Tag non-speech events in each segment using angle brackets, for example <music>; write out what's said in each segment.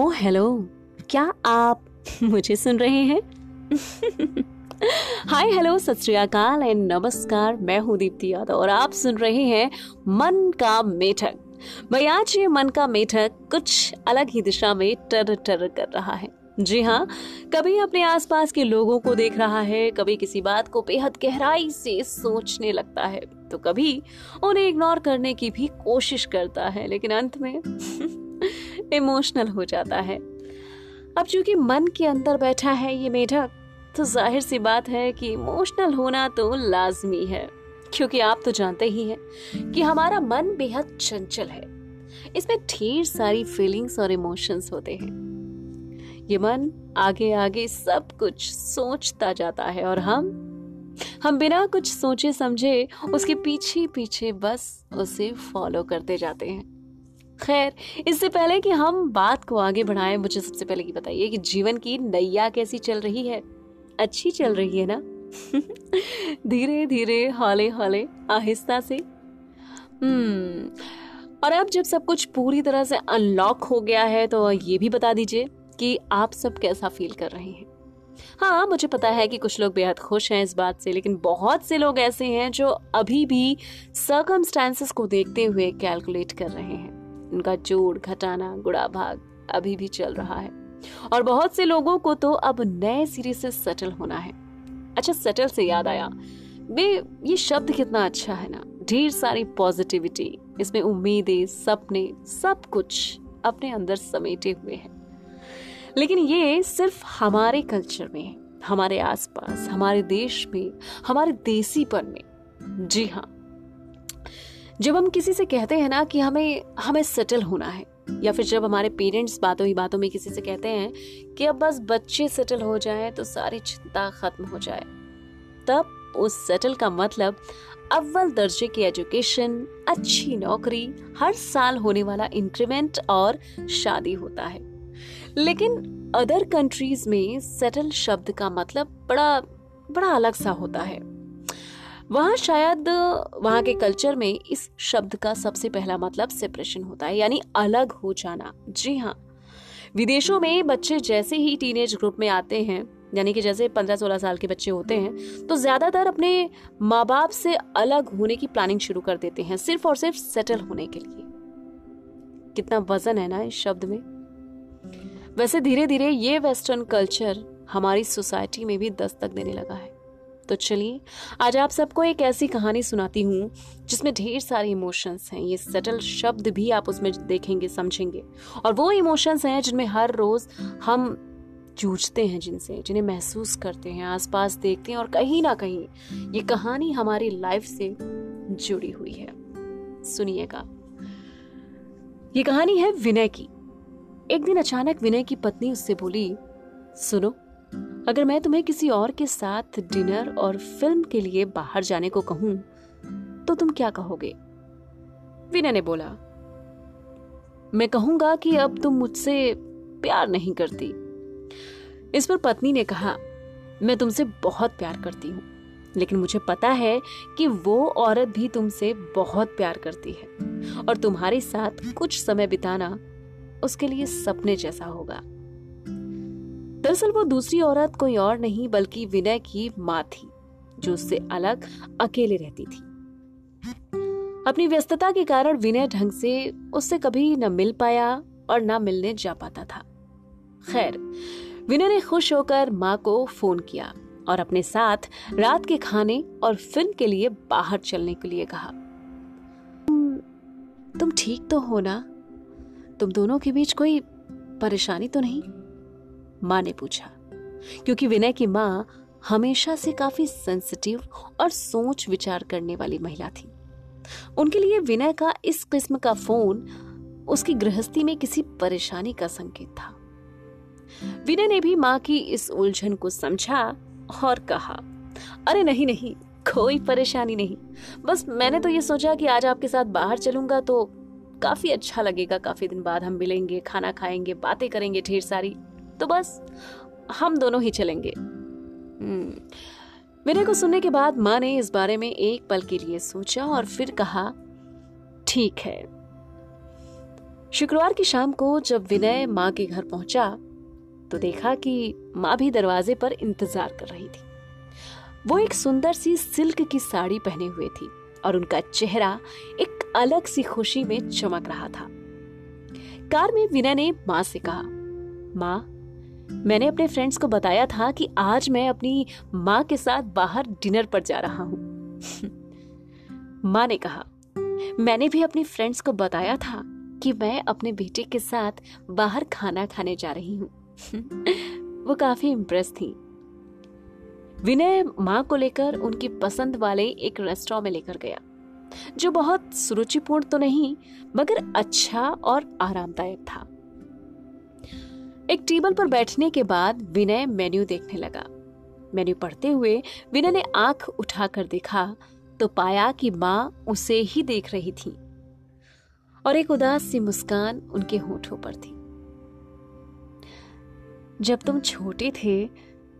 ओ hello. क्या आप मुझे सुन रहे हैं? हाय, हेलो, सत एंड नमस्कार। मैं हूँ दीप्ति यादव और आप सुन रहे हैं मन का मेठक भाई आज ये मन का मेठक कुछ अलग ही दिशा में टर टर कर रहा है। जी हाँ कभी अपने आसपास के लोगों को देख रहा है, कभी किसी बात को बेहद गहराई से सोचने लगता है तो कभी उन्हें इग्नोर करने की भी कोशिश करता है, लेकिन अंत में <laughs> इमोशनल हो जाता है। अब चूँकि मन के अंदर बैठा है ये मेढक तो ज़ाहिर सी बात है कि इमोशनल होना तो लाजमी है। क्योंकि आप तो जानते ही हैं कि हमारा मन बेहद चंचल है। इसमें ढेर सारी फीलिंग्स और इमोशंस होते हैं। ये मन आगे आगे सब कुछ सोचता जाता है और हम हम बिना कुछ सोचे समझे उसके पीछे पीछे बस उसे फॉलो करते जाते हैं। खैर, इससे पहले कि हम बात को आगे बढ़ाएँ, मुझे सबसे पहले ये बताइए कि जीवन की नैया कैसी चल रही है? अच्छी चल रही है ना? <laughs> धीरे धीरे, हौले हौले, आहिस्ता से। हम्म और अब जब सब कुछ पूरी तरह से अनलॉक हो गया है तो ये भी बता दीजिए कि आप सब कैसा फील कर रहे हैं। हाँ मुझे पता है कि कुछ लोग बेहद खुश हैं इस बात से, लेकिन बहुत से लोग ऐसे हैं जो अभी भी सर्कमस्टांसेस को देखते हुए कैलकुलेट कर रहे हैं। उनका जोड़, घटाना गुड़ा भाग अभी भी चल रहा है। और बहुत से लोगों को तो अब नए सिरे से सेटल होना है। अच्छा सेटल से याद आया, वे, ये शब्द कितना अच्छा है ना। ढेर सारी पॉजिटिविटी इसमें उम्मीदें, सपने, सब कुछ अपने अंदर समेटे हुए हैं। लेकिन ये सिर्फ़ हमारे कल्चर में हमारे आसपास, हमारे देश में, हमारे देसीपन में। जी हाँ जब हम किसी से कहते हैं ना कि हमें हमें सेटल होना है, या फिर जब हमारे पेरेंट्स बातों ही बातों में किसी से कहते हैं कि अब बस बच्चे सेटल हो जाए तो सारी चिंता खत्म हो जाए। तब उस सेटल का मतलब अव्वल दर्जे की एजुकेशन अच्छी नौकरी, हर साल होने वाला इंक्रीमेंट और शादी होता है। लेकिन अदर कंट्रीज़ में सेटल शब्द का मतलब बड़ा बड़ा अलग सा होता है। वहाँ शायद, वहाँ के कल्चर में इस शब्द का सबसे पहला मतलब सेपरेशन होता है, यानी अलग हो जाना। जी हाँ। विदेशों में बच्चे जैसे ही टीनेज ग्रुप में आते हैं, यानी कि जैसे पंद्रह सोलह साल के बच्चे होते हैं तो ज़्यादातर अपने माँ बाप से अलग होने की प्लानिंग शुरू कर देते हैं, सिर्फ़ और सिर्फ़ सेटल होने के लिए। कितना वज़न है ना इस शब्द में। वैसे धीरे धीरे ये वेस्टर्न कल्चर हमारी सोसाइटी में भी दस्तक देने लगा है। तो चलिए, आज आप सबको एक ऐसी कहानी सुनाती हूँ, जिसमें ढेर सारे इमोशंस हैं। ये सटल शब्द भी आप उसमें देखेंगे, समझेंगे। और वो इमोशंस हैं, जिनमें हर रोज हम जूझते हैं जिनसे, जिन्हें महसूस करते हैं, आसपास देखते हैं और कहीं ना कहीं ये कहानी हमारी लाइफ से जुड़ी हुई है। सुनिएगा। ये कहानी है विनय की। एक दिन अचानक विनय की पत्नी उससे बोली, सुनो अगर मैं तुम्हें किसी और के साथ डिनर और फ़िल्म के लिए बाहर जाने को कहूँ तो तुम क्या कहोगे? विनय ने बोला, मैं कहूँगा कि अब तुम मुझसे प्यार नहीं करती। इस पर पत्नी ने कहा, मैं तुमसे बहुत प्यार करती हूँ, लेकिन मुझे पता है कि वो औरत भी तुमसे बहुत प्यार करती है, और तुम्हारे साथ कुछ समय बिताना उसके लिए सपने जैसा होगा। दरअसल वो दूसरी औरत कोई और नहीं, बल्कि विनय की माँ थी, जो उससे अलग अकेले रहती थी। अपनी व्यस्तता के कारण विनय ढंग से उससे कभी न मिल पाया और न मिलने जा पाता था। खैर, विनय ने खुश होकर माँ को फ़ोन किया और अपने साथ रात के खाने और फ़िल्म के लिए बाहर चलने के लिए कहा। तुम ठीक तो हो ना? तुम दोनों के बीच कोई परेशानी तो नहीं? माँ ने पूछा, क्योंकि विनय की माँ हमेशा से काफ़ी सेंसिटिव और सोच विचार करने वाली महिला थी। उनके लिए विनय का इस किस्म का फ़ोन उसकी गृहस्थी में किसी परेशानी का संकेत था। विनय ने भी माँ की इस उलझन को समझा और कहा, अरे नहीं नहीं, कोई परेशानी नहीं। बस मैंने तो ये सोचा कि आज आपके साथ बाहर चलूँगा तो काफ़ी अच्छा लगेगा। काफ़ी दिन बाद हम मिलेंगे, खाना खाएँगे, बातें करेंगे ढेर सारी। तो बस, हम दोनों ही चलेंगे। मेरे हम्म। को सुनने के बाद माँ ने इस बारे में एक पल के लिए सोचा और फिर कहा, ठीक है। शुक्रवार की शाम को जब विनय माँ के घर पहुँचा तो देखा कि माँ भी दरवाजे पर इंतज़ार कर रही थी। वो एक सुंदर सी सिल्क की साड़ी पहने हुए थी और उनका चेहरा एक अलग सी खुशी में चमक रहा था। कार में विनय ने माँ से कहा, माँ मैंने अपने फ्रेंड्स को बताया था कि आज मैं अपनी माँ के साथ बाहर डिनर पर जा रहा हूँ। <laughs> माँ ने कहा, मैंने भी अपनी फ्रेंड्स को बताया था कि मैं अपने बेटे के साथ बाहर खाना खाने जा रही हूँ। <laughs> वो काफ़ी इम्प्रेस थी। विनय माँ को लेकर उनकी पसंद वाले एक रेस्टोरेंट में लेकर गया, जो बहुत सुरुचिपूर्ण तो नहीं, मगर अच्छा और आरामदायक था। एक टेबल पर बैठने के बाद विनय मेन्यू देखने लगा। मेन्यू पढ़ते हुए विनय ने आँख उठाकर देखा तो पाया कि माँ उसे ही देख रही थी और एक उदास सी मुस्कान उनके होठों पर थी। जब तुम छोटे थे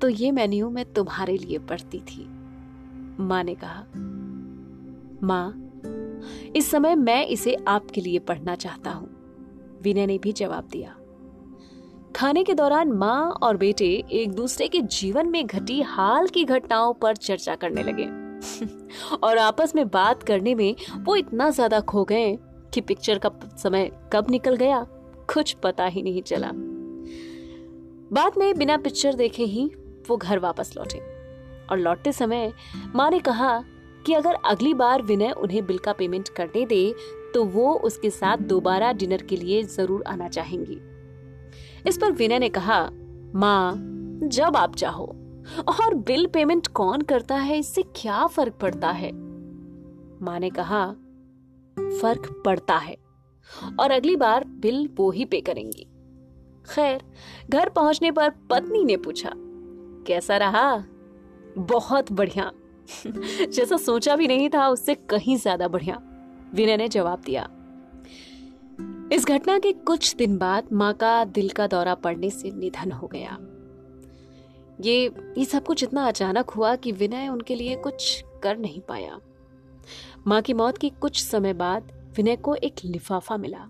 तो ये मेन्यू मैं तुम्हारे लिए पढ़ती थी, माँ ने कहा। माँ, इस समय मैं इसे आपके लिए पढ़ना चाहता हूँ, विनय ने भी जवाब दिया। खाने के दौरान माँ और बेटे एक दूसरे के जीवन में घटी हाल की घटनाओं पर चर्चा करने लगे। <laughs> और आपस में बात करने में वो इतना ज़्यादा खो गए कि पिक्चर का समय कब निकल गया, कुछ पता ही नहीं चला। बाद में बिना पिक्चर देखे ही वो घर वापस लौटे। और लौटते समय माँ ने कहा कि अगर अगली बार विनय उन्हें बिल का पेमेंट करने दे तो वो उसके साथ दोबारा डिनर के लिए ज़रूर आना चाहेंगी। इस पर विनय ने कहा, माँ, जब आप चाहो। और बिल पेमेंट कौन करता है, इससे क्या फ़र्क पड़ता है? माँ ने कहा, फ़र्क पड़ता है। और अगली बार बिल वो ही पे करेंगी। खैर, घर पहुँचने पर पत्नी ने पूछा, कैसा रहा? बहुत बढ़िया। <laughs> जैसा सोचा भी नहीं था, उससे कहीं ज़्यादा बढ़िया। विनय ने जवाब दिया इस घटना के कुछ दिन बाद माँ का दिल का दौरा पड़ने से निधन हो गया। ये ये सब कुछ इतना अचानक हुआ कि विनय उनके लिए कुछ कर नहीं पाया। माँ की मौत के कुछ समय बाद विनय को एक लिफाफा मिला,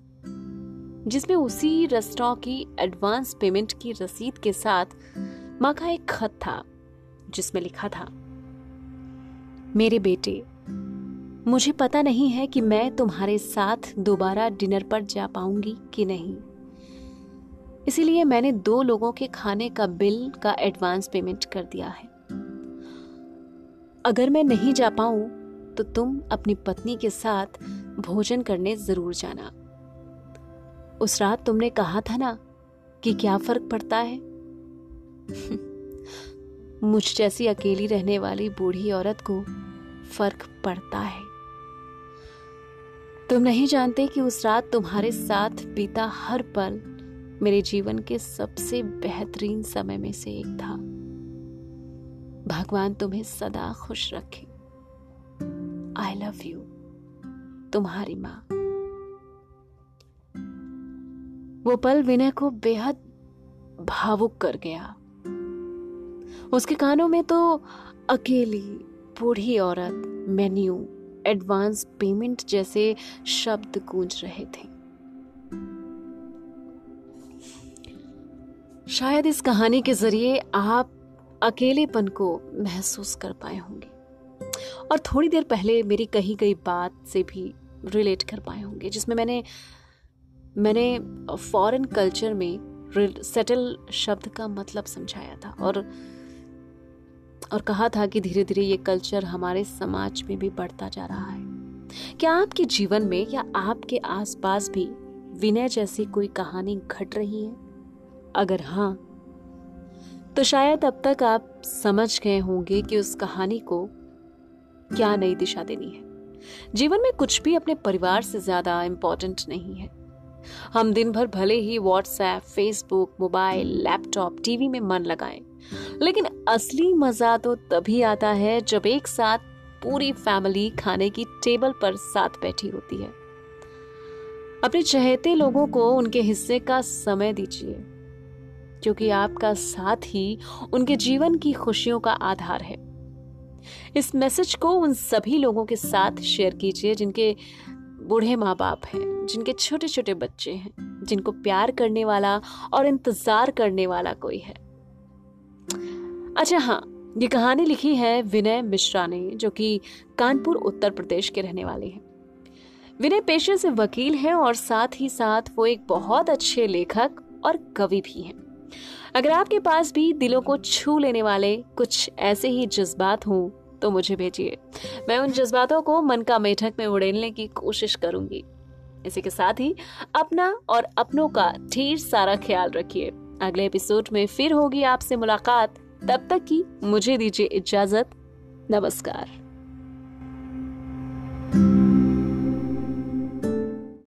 जिसमें उसी रेस्टोरेंट की एडवांस पेमेंट की रसीद के साथ माँ का एक खत था, जिसमें लिखा था, मेरे बेटे मुझे पता नहीं है कि मैं तुम्हारे साथ दोबारा डिनर पर जा पाऊँगी कि नहीं। इसीलिए मैंने दो लोगों के खाने का बिल का एडवांस पेमेंट कर दिया है। अगर मैं नहीं जा पाऊँ तो तुम अपनी पत्नी के साथ भोजन करने ज़रूर जाना। उस रात तुमने कहा था ना कि क्या फ़र्क पड़ता है? <laughs> मुझ जैसी अकेली रहने वाली बूढ़ी औरत को फ़र्क पड़ता है। तुम नहीं जानते कि उस रात तुम्हारे साथ बीता हर पल मेरे जीवन के सबसे बेहतरीन समय में से एक था। भगवान तुम्हें सदा खुश रखे। आई लव यू तुम्हारी माँ। वो पल विनय को बेहद भावुक कर गया। उसके कानों में तो अकेली, बूढ़ी औरत, मेन्यू एडवांस पेमेंट जैसे शब्द गूंज रहे थे। शायद इस कहानी के ज़रिए आप अकेलेपन को महसूस कर पाए होंगे। और थोड़ी देर पहले मेरी कही गई बात से भी रिलेट कर पाए होंगे, जिसमें मैंने मैंने फॉरेन कल्चर में सेटल शब्द का मतलब समझाया था और और कहा था कि धीरे धीरे ये कल्चर हमारे समाज में भी बढ़ता जा रहा है। क्या आपके जीवन में या आपके आसपास भी विनय जैसी कोई कहानी घट रही है? अगर हाँ तो शायद अब तक आप समझ गए होंगे कि उस कहानी को क्या नई दिशा देनी है। जीवन में कुछ भी अपने परिवार से ज़्यादा इंपॉर्टेंट नहीं है। हम दिन भर भले ही WhatsApp Facebook mobile laptop TV में मन लगाएँ लेकिन असली मज़ा तो तभी आता है जब एक साथ पूरी फैमिली खाने की टेबल पर साथ बैठी होती है। अपने चहेते लोगों को उनके हिस्से का समय दीजिए, क्योंकि आपका साथ ही उनके जीवन की खुशियों का आधार है। इस मैसेज को उन सभी लोगों के साथ शेयर कीजिए जिनके बूढ़े माँ बाप हैं, जिनके छोटे छोटे बच्चे हैं, जिनको प्यार करने वाला और इंतज़ार करने वाला कोई है। अच्छा हाँ ये कहानी लिखी है विनय मिश्रा ने, जो कि कानपुर, उत्तर प्रदेश के रहने वाले हैं। विनय पेशे से वकील हैं और साथ ही साथ वो एक बहुत अच्छे लेखक और कवि भी हैं। अगर आपके पास भी दिलों को छू लेने वाले कुछ ऐसे ही जज्बात हों तो मुझे भेजिए। मैं उन जज्बातों को मन का मेढक में उड़ेलने की कोशिश करूँगी। इसी के साथ ही अपना और अपनों का ढेर सारा ख्याल रखिए। अगले एपिसोड में फिर होगी आपसे मुलाकात। तब तक की मुझे दीजिए इजाज़त। नमस्कार।